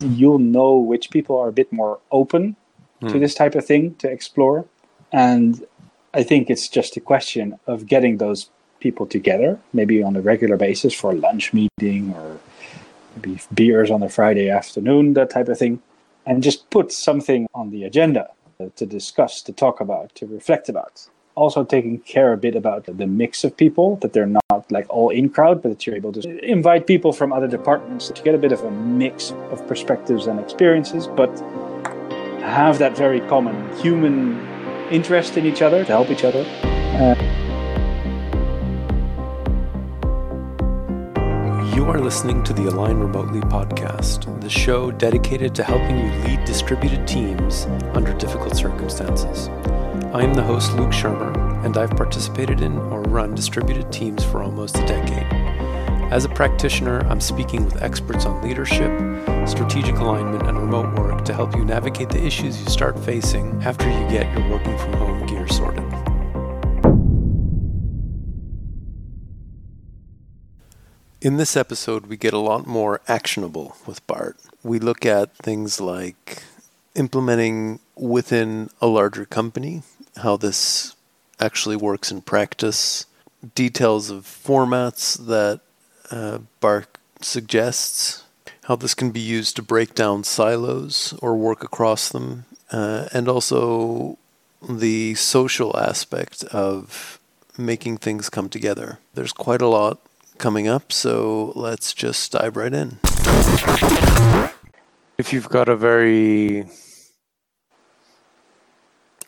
you'll know which people are a bit more open mm. to hmm. this type of thing to explore. And I think it's just a question of getting those people together, maybe on a regular basis for a lunch meeting or maybe beers on a Friday afternoon, that type of thing, and just put something on the agenda to discuss, to talk about, to reflect about. Also, taking care a bit about the mix of people, that they're not like all in crowd, but that you're able to invite people from other departments to get a bit of a mix of perspectives and experiences, but have that very common human interest in each other to help each other. Uh, You are listening to the Align Remotely podcast, the show dedicated to helping you lead distributed teams under difficult circumstances. I am the host, Luke Szyrmer, and I've participated in or run distributed teams for almost a decade. As a practitioner, I'm speaking with experts on leadership, strategic alignment, and remote work to help you navigate the issues you start facing after you get your working from home gear sorted. In this episode, we get a lot more actionable with Bart. We look at things like implementing within a larger company, how this actually works in practice, details of formats that uh, Bart suggests, how this can be used to break down silos or work across them, uh, and also the social aspect of making things come together. There's quite a lot coming up, so let's just dive right in. If you've got a very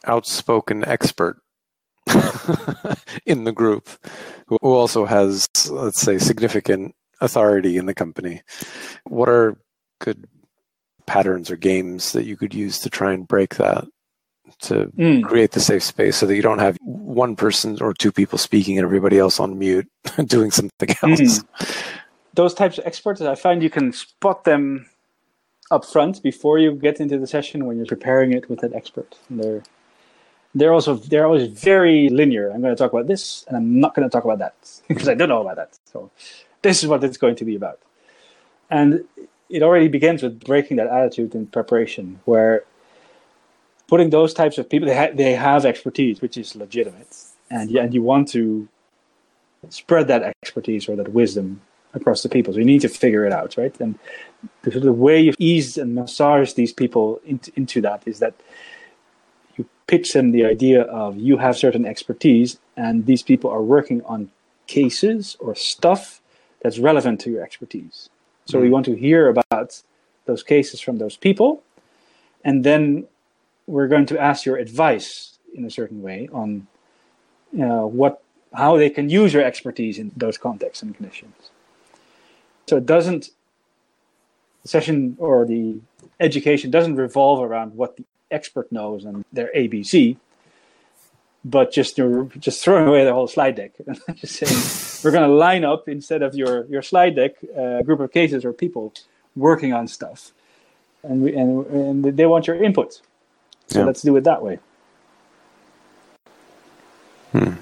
outspoken expert in the group who also has, let's say, significant authority in the company, what are good patterns or games that you could use to try and break that? to mm. create the safe space so that you don't have one person or two people speaking and everybody else on mute doing something hmm. else. Mm. Those types of experts, I find you can spot them up front before you get into the session when you're preparing it with that expert. And they're they're also they're always very linear. I'm going to talk about this, and I'm not going to talk about that because I don't know about that. So this is what it's going to be about. And it already begins with breaking that attitude in preparation, where putting those types of people, they, ha- they have expertise, which is legitimate, and and you want to spread that expertise or that wisdom across the people. So you need to figure it out, right? And the, the way you ease and massage these people into, into that is that pitch them the idea of you have certain expertise, and these people are working on cases or stuff that's relevant to your expertise. So mm-hmm. we want to hear about those cases from those people, and then we're going to ask your advice in a certain way on uh, what how they can use your expertise in those contexts and conditions. So it doesn't the session or the education doesn't revolve around what the expert knows and their ABC, but just just throwing away the whole slide deck just saying we're going to line up instead of your your slide deck a uh, group of cases or people working on stuff, and we, and, and they want your input. So yeah. let's do it that way. Hmm.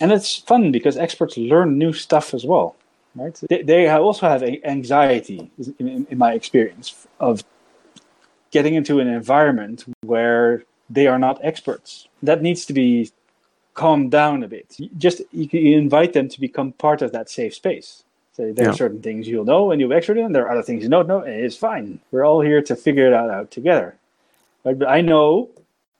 And it's fun because experts learn new stuff as well, right? They, they also have anxiety, in, in my experience, of getting into an environment where they are not experts. That needs to be calmed down a bit. Just you invite them to become part of that safe space. So there yeah. are certain things you'll know and you'll expert in. There are other things you don't know, and it's fine. We're all here to figure it out, out together. But I know,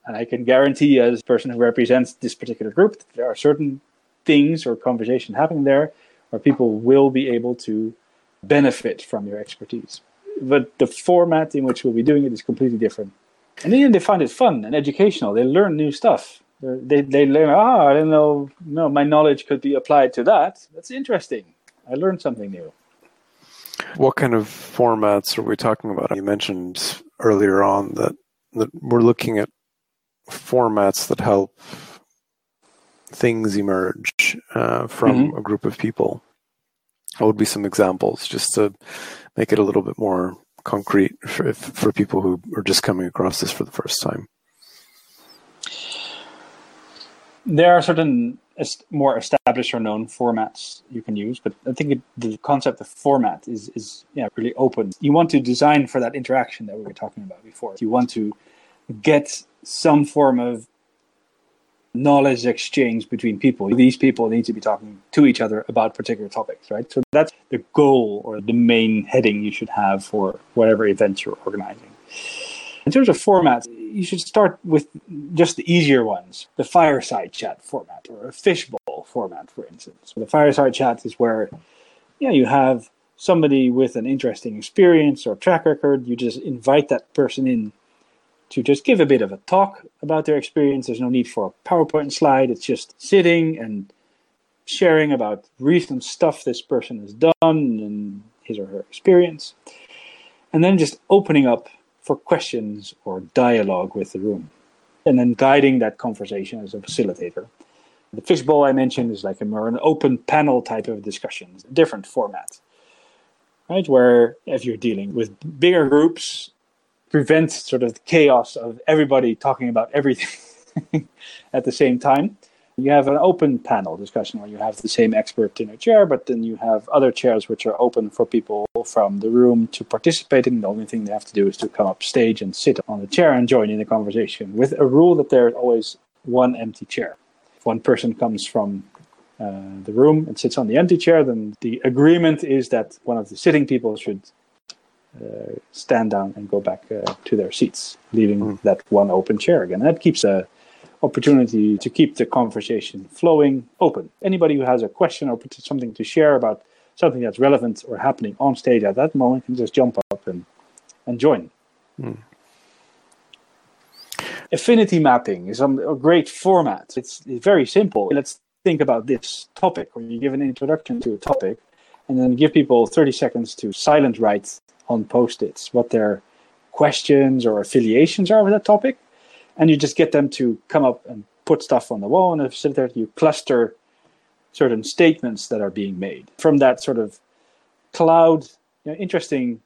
and I can guarantee as a person who represents this particular group, that there are certain things or conversation happening there where people will be able to benefit from your expertise. But the format in which we'll be doing it is completely different. And then they find it fun and educational. They learn new stuff. They, they learn, ah, I didn't know, no, my knowledge could be applied to that. That's interesting. I learned something new. What kind of formats are we talking about? You mentioned earlier on that, that we're looking at formats that help things emerge uh, from mm-hmm. a group of people. What would be some examples just to make it a little bit more concrete for, for people who are just coming across this for the first time? There are certain more established or known formats you can use, but I think it, the concept of format is is yeah really open. You want to design for that interaction that we were talking about before. You want to get some form of knowledge exchange between people. These people need to be talking to each other about particular topics, right? So that's the goal or the main heading you should have for whatever event you're organizing. In terms of formats, you should start with just the easier ones, the fireside chat format or a fishbowl format, for instance. So the fireside chat is where yeah, you have somebody with an interesting experience or track record. You just invite that person in to just give a bit of a talk about their experience. There's no need for a PowerPoint slide. It's just sitting and sharing about recent stuff this person has done and his or her experience. And then just opening up for questions or dialogue with the room. And then guiding that conversation as a facilitator. The fishbowl I mentioned is like a more an open panel type of discussion, different format. Right, where if you're dealing with bigger groups, prevent sort of the chaos of everybody talking about everything at the same time. You have an open panel discussion where you have the same expert in a chair, but then you have other chairs which are open for people from the room to participate in. The only thing they have to do is to come up stage and sit on the chair and join in the conversation with a rule that there's always one empty chair. If one person comes from uh, the room and sits on the empty chair, then the agreement is that one of the sitting people should stand down and go back uh, to their seats, leaving mm. that one open chair again. That keeps a opportunity to keep the conversation flowing open. Anybody who has a question or something to share about something that's relevant or happening on stage at that moment can just jump up and, and join. Mm. Affinity mapping is a great format. It's, it's very simple. Let's think about this topic, or you give an introduction to a topic, and then give people 30 seconds to silent write on post-its what their questions or affiliations are with that topic, and you just get them to come up and put stuff on the wall, and facilitator you cluster certain statements that are being made from that sort of cloud. You know, interesting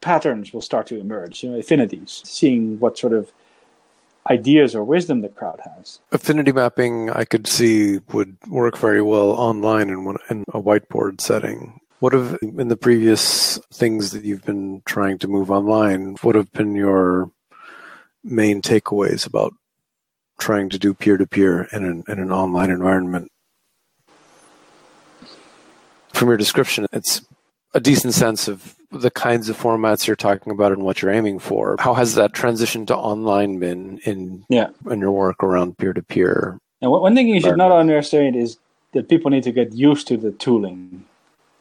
patterns will start to emerge. You know, affinities, seeing what sort of ideas or wisdom the crowd has. Affinity mapping, I could see, would work very well online in, one, in a whiteboard setting. What have in the previous things that you've been trying to move online? What have been your main takeaways about trying to do peer to peer in an in an online environment? From your description, it's a decent sense of the kinds of formats you're talking about and what you're aiming for. How has that transition to online been in yeah. in your work around peer to peer? And one thing you should not understand is that people need to get used to the tooling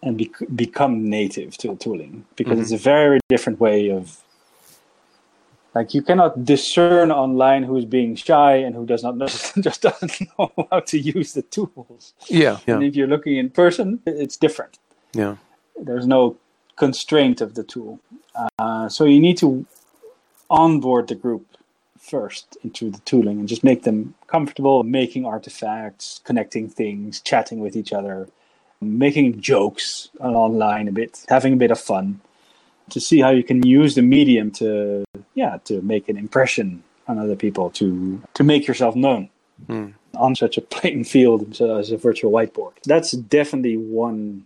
and be- become native to the tooling because mm-hmm. it's a very different way of like you cannot discern online who's being shy and who does not know, just doesn't know how to use the tools. Yeah, yeah. And if you're looking in person, it's different. Yeah. There's no constraint of the tool. Uh, so you need to onboard the group first into the tooling and just make them comfortable making artifacts, connecting things, chatting with each other, making jokes online a bit, having a bit of fun, to see how you can use the medium to, yeah, to make an impression on other people, to to make yourself known hmm. on such a plain field as a virtual whiteboard. That's definitely one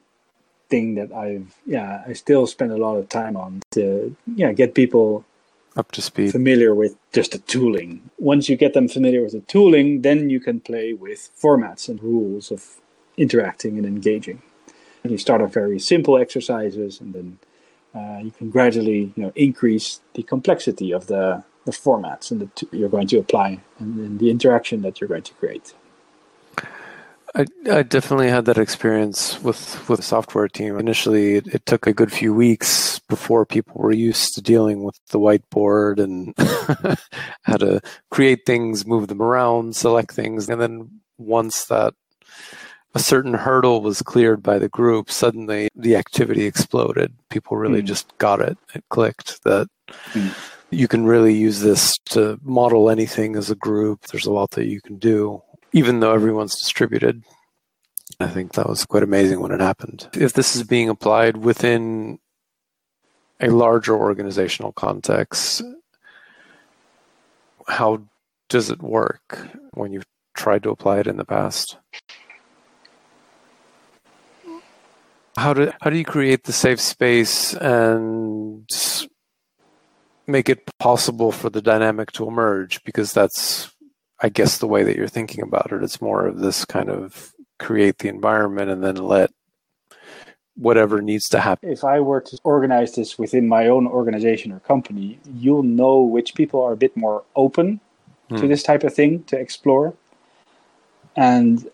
thing that I've, yeah, I still spend a lot of time on to, yeah, get people up to speed familiar with just the tooling once you get them familiar with the tooling then you can play with formats and rules of interacting and engaging. And you start off very simple exercises, and then uh, you can gradually, you know, increase the complexity of the, the formats and the t- you're going to apply and, and the interaction that you're going to create. I, I definitely had that experience with with the software team. Initially, it, it, took a good few weeks before people were used to dealing with the whiteboard and how to create things, move them around, select things, and then once that a certain hurdle was cleared by the group, suddenly the activity exploded. People really mm. just got it. It clicked that mm. you can really use this to model anything as a group. There's a lot that you can do, even though everyone's distributed. I think that was quite amazing when it happened. If this is being applied within a larger organizational context, how does it work when you've tried to apply it in the past. How do how do you create the safe space and make it possible for the dynamic to emerge? Because that's, I guess, the way that you're thinking about it. It's more of this kind of create the environment and then let whatever needs to happen. If I were to organize this within my own organization or company, you'll know which people are a bit more open hmm. to this type of thing to explore. And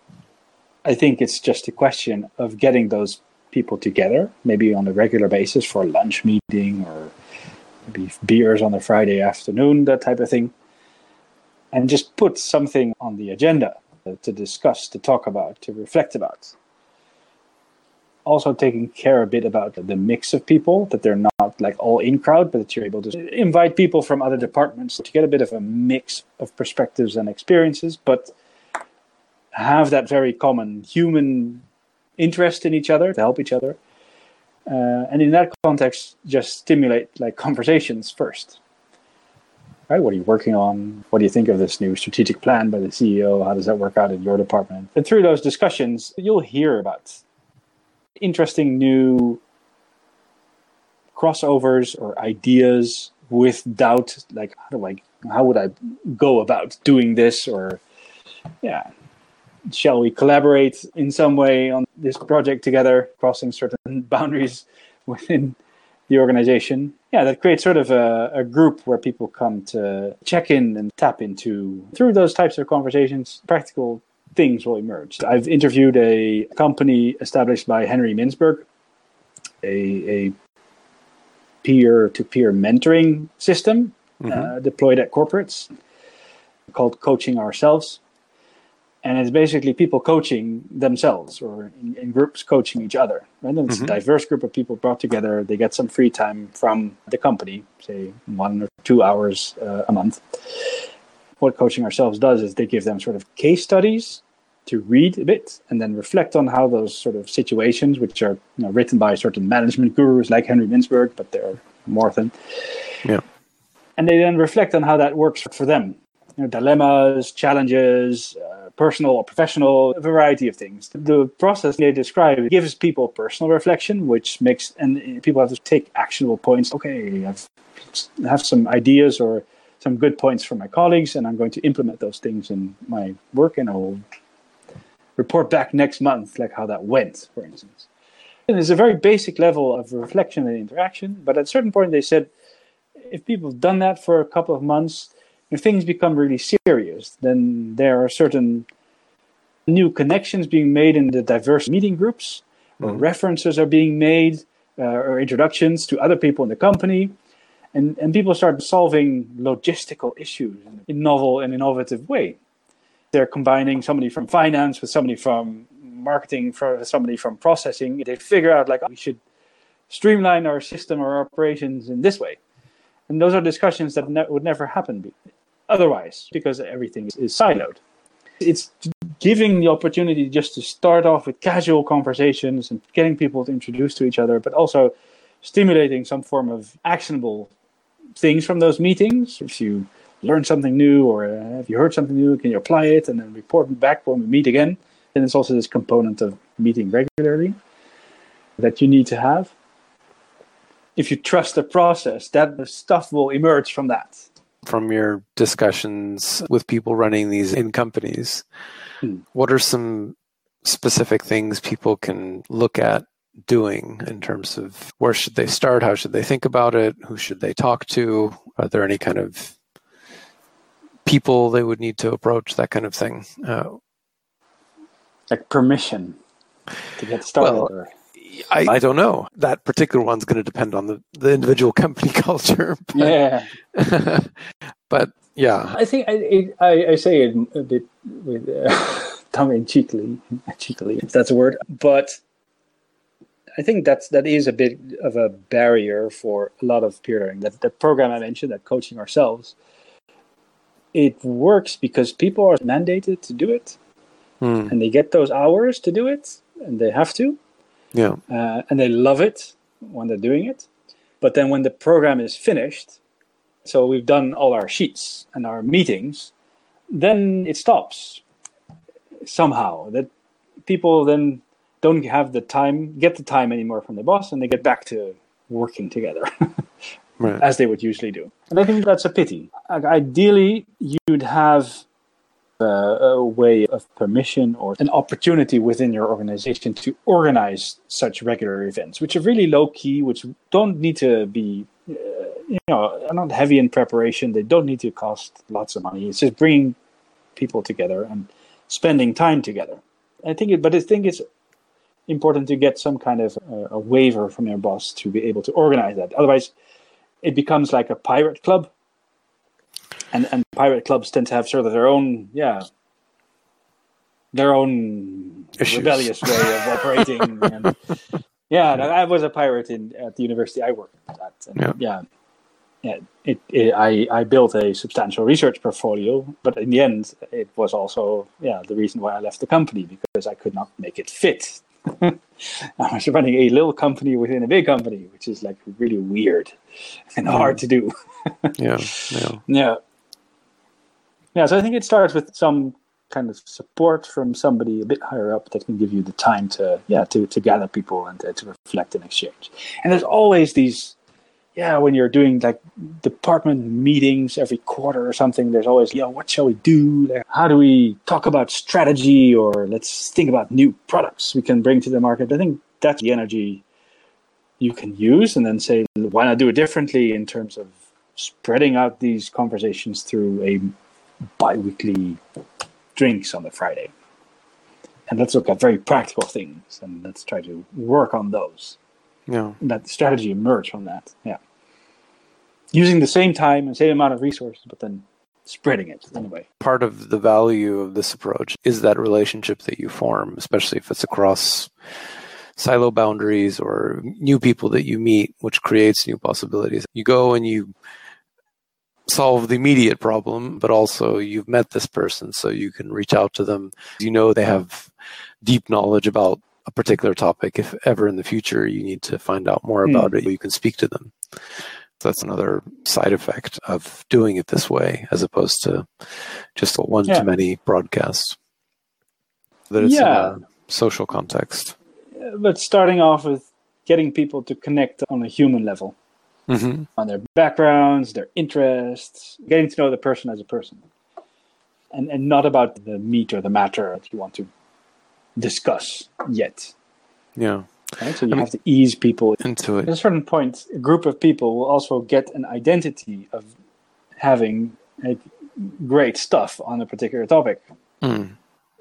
I think it's just a question of getting those people together, maybe on a regular basis for a lunch meeting or maybe beers on a Friday afternoon, that type of thing. And just put something on the agenda to discuss, to talk about, to reflect about. Also, taking care a bit about the mix of people, that they're not like all in crowd, but that you're able to invite people from other departments to get a bit of a mix of perspectives and experiences, but have that very common human interest in each other to help each other. Uh, and in that context, just stimulate like conversations first. Right? What are you working on? What do you think of this new strategic plan by the CEO? How does that work out in your department? And through those discussions, you'll hear about interesting new crossovers or ideas with doubt like how do I how would I go about doing this or yeah shall we collaborate in some way on this project together, crossing certain boundaries within the organization? Yeah, that creates sort of a, a, group where people come to check in and tap into. Through those types of conversations, practical things will emerge. I've interviewed a company established by Henry Mintzberg, a, a peer to peer mentoring system mm-hmm. uh, deployed at corporates called Coaching Ourselves and it's basically people coaching themselves or in, in groups coaching each other. Right? And it's mm-hmm. a diverse group of people brought together. They get some free time from the company, say one or two hours uh, a month. What coaching ourselves does is they give them sort of case studies to read a bit and then reflect on how those sort of situations, which are you know, written by certain management gurus like Henry Mintzberg, but they're more than. Yeah. And they then reflect on how that works for them. Know, dilemmas, challenges, uh, personal or professional, a variety of things. The process they describe gives people personal reflection, which makes and people have to take actionable points. Okay, I've have some ideas or some good points from my colleagues, and I'm going to implement those things in my work, and I'll report back next month, like how that went, for instance. And it's a very basic level of reflection and interaction, but at a certain point, they said if people have done that for a couple of months, if things become really serious, then there are certain new connections being made in the diverse meeting groups, mm-hmm. references are being made, uh, or introductions to other people in the company. And, and people start solving logistical issues in a novel and innovative way. They're combining somebody from finance with somebody from marketing, for somebody from processing. They figure out like we should streamline our system or operations in this way. And those are discussions that ne- would never happen otherwise because everything is siloed. It's giving the opportunity just to start off with casual conversations and getting people to introduce to each other, but also stimulating some form of actionable things from those meetings. If you learn something new or uh, if you heard something new, can you apply it and then report back when we meet again? Then it's also this component of meeting regularly that you need to have. If you trust the process, that the stuff will emerge from that from your discussions with people running these in companies, hmm. what are some specific things people can look at doing in terms of where should they start, how should they think about it, who should they talk to, are there any kind of people they would need to approach, that kind of thing? Uh, like permission to get started. Well, I, I don't know. That particular one's going to depend on the, the individual company culture. But, yeah. but yeah. I think I, I, I say it a bit with uh, tongue in cheekly, cheekily, if that's a word. But I think that's that is a bit of a barrier for a lot of peer learning. That the program I mentioned, that coaching ourselves, it works because people are mandated to do it, hmm. and they get those hours to do it, and they have to. Yeah. Uh, and they love it when they're doing it. But then when the program is finished, so we've done all our sheets and our meetings, then it stops. somehow that people then don't have the time, get the time anymore from the boss, and they get back to working together Right. as they would usually do. And I think that's a pity. Like, Ideally, you'd have uh, a way of permission or an opportunity within your organization to organize such regular events, which are really low key, which don't need to be, uh, you know, are not heavy in preparation. They don't need to cost lots of money. It's just bringing people together and spending time together. I think, it, but I think it's important to get some kind of uh, a waiver from your boss to be able to organize that. Otherwise, it becomes like a pirate club and and pirate clubs tend to have sort of their own yeah their own Issues. rebellious way of operating and, yeah and i was a pirate in at the university i worked at and Yeah. yeah yeah it, it i i built a substantial research portfolio but in the end it was also yeah the reason why i left the company because i could not make it fit I was running a little company within a big company, which is like really weird and hard to do. Yeah. Yeah. Yeah. Yeah, so I think it starts with some kind of support from somebody a bit higher up that can give you the time to yeah to, to gather people and to, to reflect and exchange. And there's always these yeah when you're doing like department meetings every quarter or something. There's always yeah what shall we do? How do we talk about strategy or let's think about new products we can bring to the market? I think that's the energy you can use and then say why not do it differently in terms of spreading out these conversations through a bi-weekly drinks on the Friday. And let's look at very practical things and let's try to work on those. Yeah. The strategy emerge from that. Yeah. Using the same time and same amount of resources, but then spreading it in a way. part of the value of this approach is that relationship that you form, especially if it's across silo boundaries or new people that you meet, which creates new possibilities. You go and you solve the immediate problem, but also you've met this person, so you can reach out to them. You know they have deep knowledge about a particular topic. If ever in the future you need to find out more Hmm. about it, you can speak to them. That's another side effect of doing it this way, as opposed to just a one to many broadcast. That it's Yeah. in a social context. But starting off with getting people to connect on a human level. Hmm on their backgrounds, their interests, getting to know the person as a person, and and not about the meat or the matter that you want to discuss yet. Yeah, Right? So you I mean- have to ease people. into it. At a certain point, a group of people will also get an identity of having like, great stuff on a particular topic, Mm.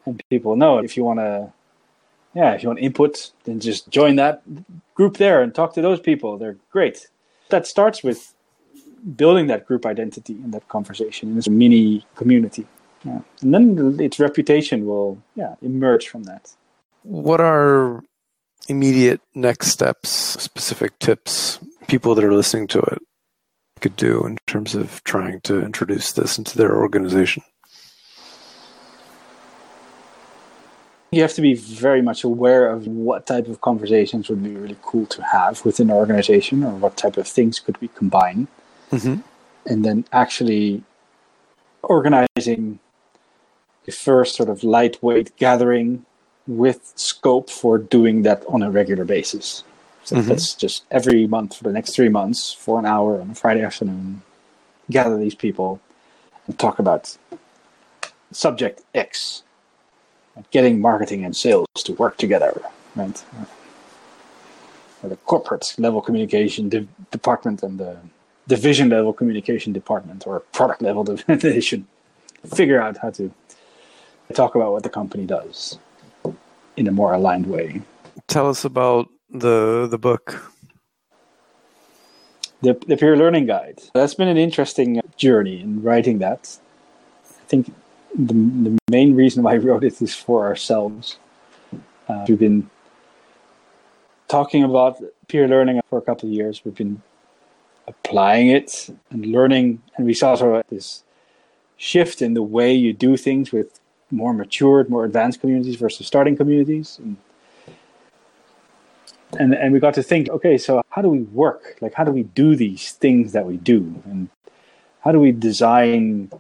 and people know if you want to. Yeah, if you want input, then just join that group there and talk to those people. They're great. That starts with building that group identity in that conversation in this mini community. Yeah. And then its reputation will yeah emerge from that. What are immediate next steps, specific tips people that are listening to it could do in terms of trying to introduce this into their organization? You have to be very much aware of what type of conversations would be really cool to have within an organization or what type of things could we combine. Mm-hmm. and then actually organizing the first sort of lightweight gathering with scope for doing that on a regular basis. So Mhm. that's just every month for the next three months for an hour on a Friday afternoon, gather these people and talk about subject X, getting marketing and sales to work together, right? Or the corporate level communication de- department and the division level communication department or product level division figure out how to talk about what the company does in a more aligned way. Tell us about the the book. The, the peer learning guide. That's been an interesting journey in writing that. I think the, the main reason why I wrote it is for ourselves. Uh, we've been talking about peer learning for a couple of years. We've been applying it and learning, and we saw sort of this shift in the way you do things with more matured, more advanced communities versus starting communities. And, and and we got to think, okay, so how do we work? Like, how do we do these things that we do, and how do we design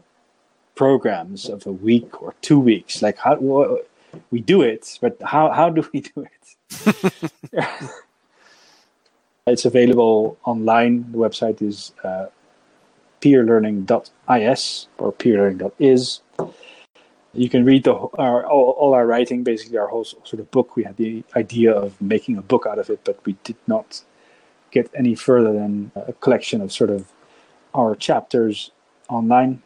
programs of a week or two weeks? Like, how we do it, but how how do we do it? it's available online. The website is uh, peerlearning.is or peerlearning.is. You can read the our all, all our writing, basically our whole sort of book. We had the idea of making a book out of it, but we did not get any further than a collection of sort of our chapters online.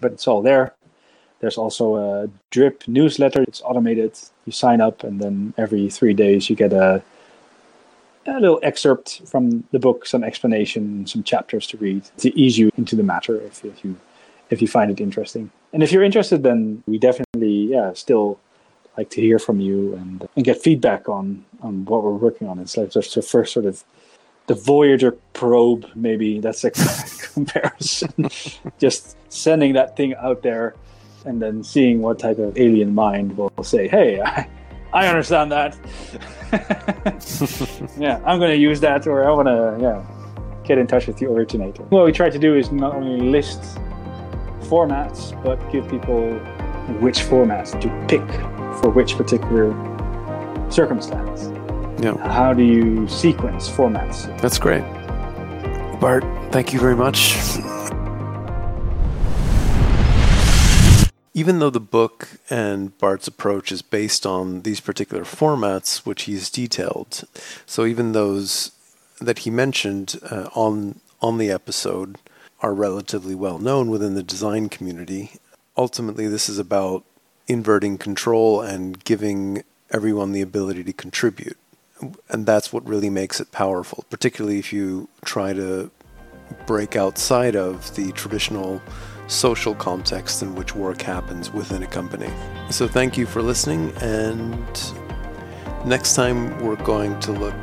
But it's all there. There's also a drip newsletter. It's automated. You sign up, and then every three days you get a a little excerpt from the book, some explanation, some chapters to read to ease you into the matter if, if you if you find it interesting. And if you're interested, then we definitely yeah still like to hear from you and and get feedback on on what we're working on. It's like just the first sort of the Voyager probe, maybe that's a comparison. just sending that thing out there and then seeing what type of alien mind will say, "Hey, I, I understand that. yeah, I'm going to use that, or I want to yeah get in touch with the originator." What we try to do is not only list formats, but give people which formats to pick for which particular circumstance. Yeah. How do you sequence formats? That's great. Bart, thank you very much. Even though the book and Bart's approach is based on these particular formats, which he's detailed, so even those that he mentioned uh, on on the episode are relatively well known within the design community. Ultimately, this is about inverting control and giving everyone the ability to contribute. And that's what really makes it powerful, particularly if you try to break outside of the traditional social context in which work happens within a company. So, thank you for listening, and next time we're going to look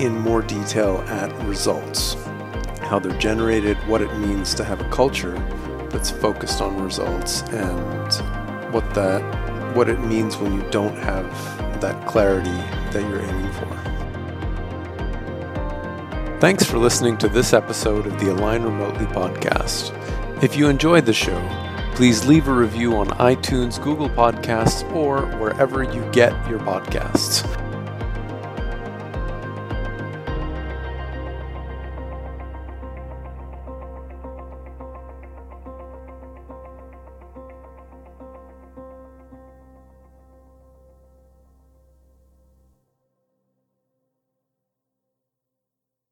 in more detail at results how they're generated, what it means to have a culture that's focused on results, and what that what it means when you don't have that clarity that you're aiming for. Thanks for listening to this episode of the Align Remotely podcast. If you enjoyed the show, please leave a review on iTunes, Google Podcasts, or wherever you get your podcasts.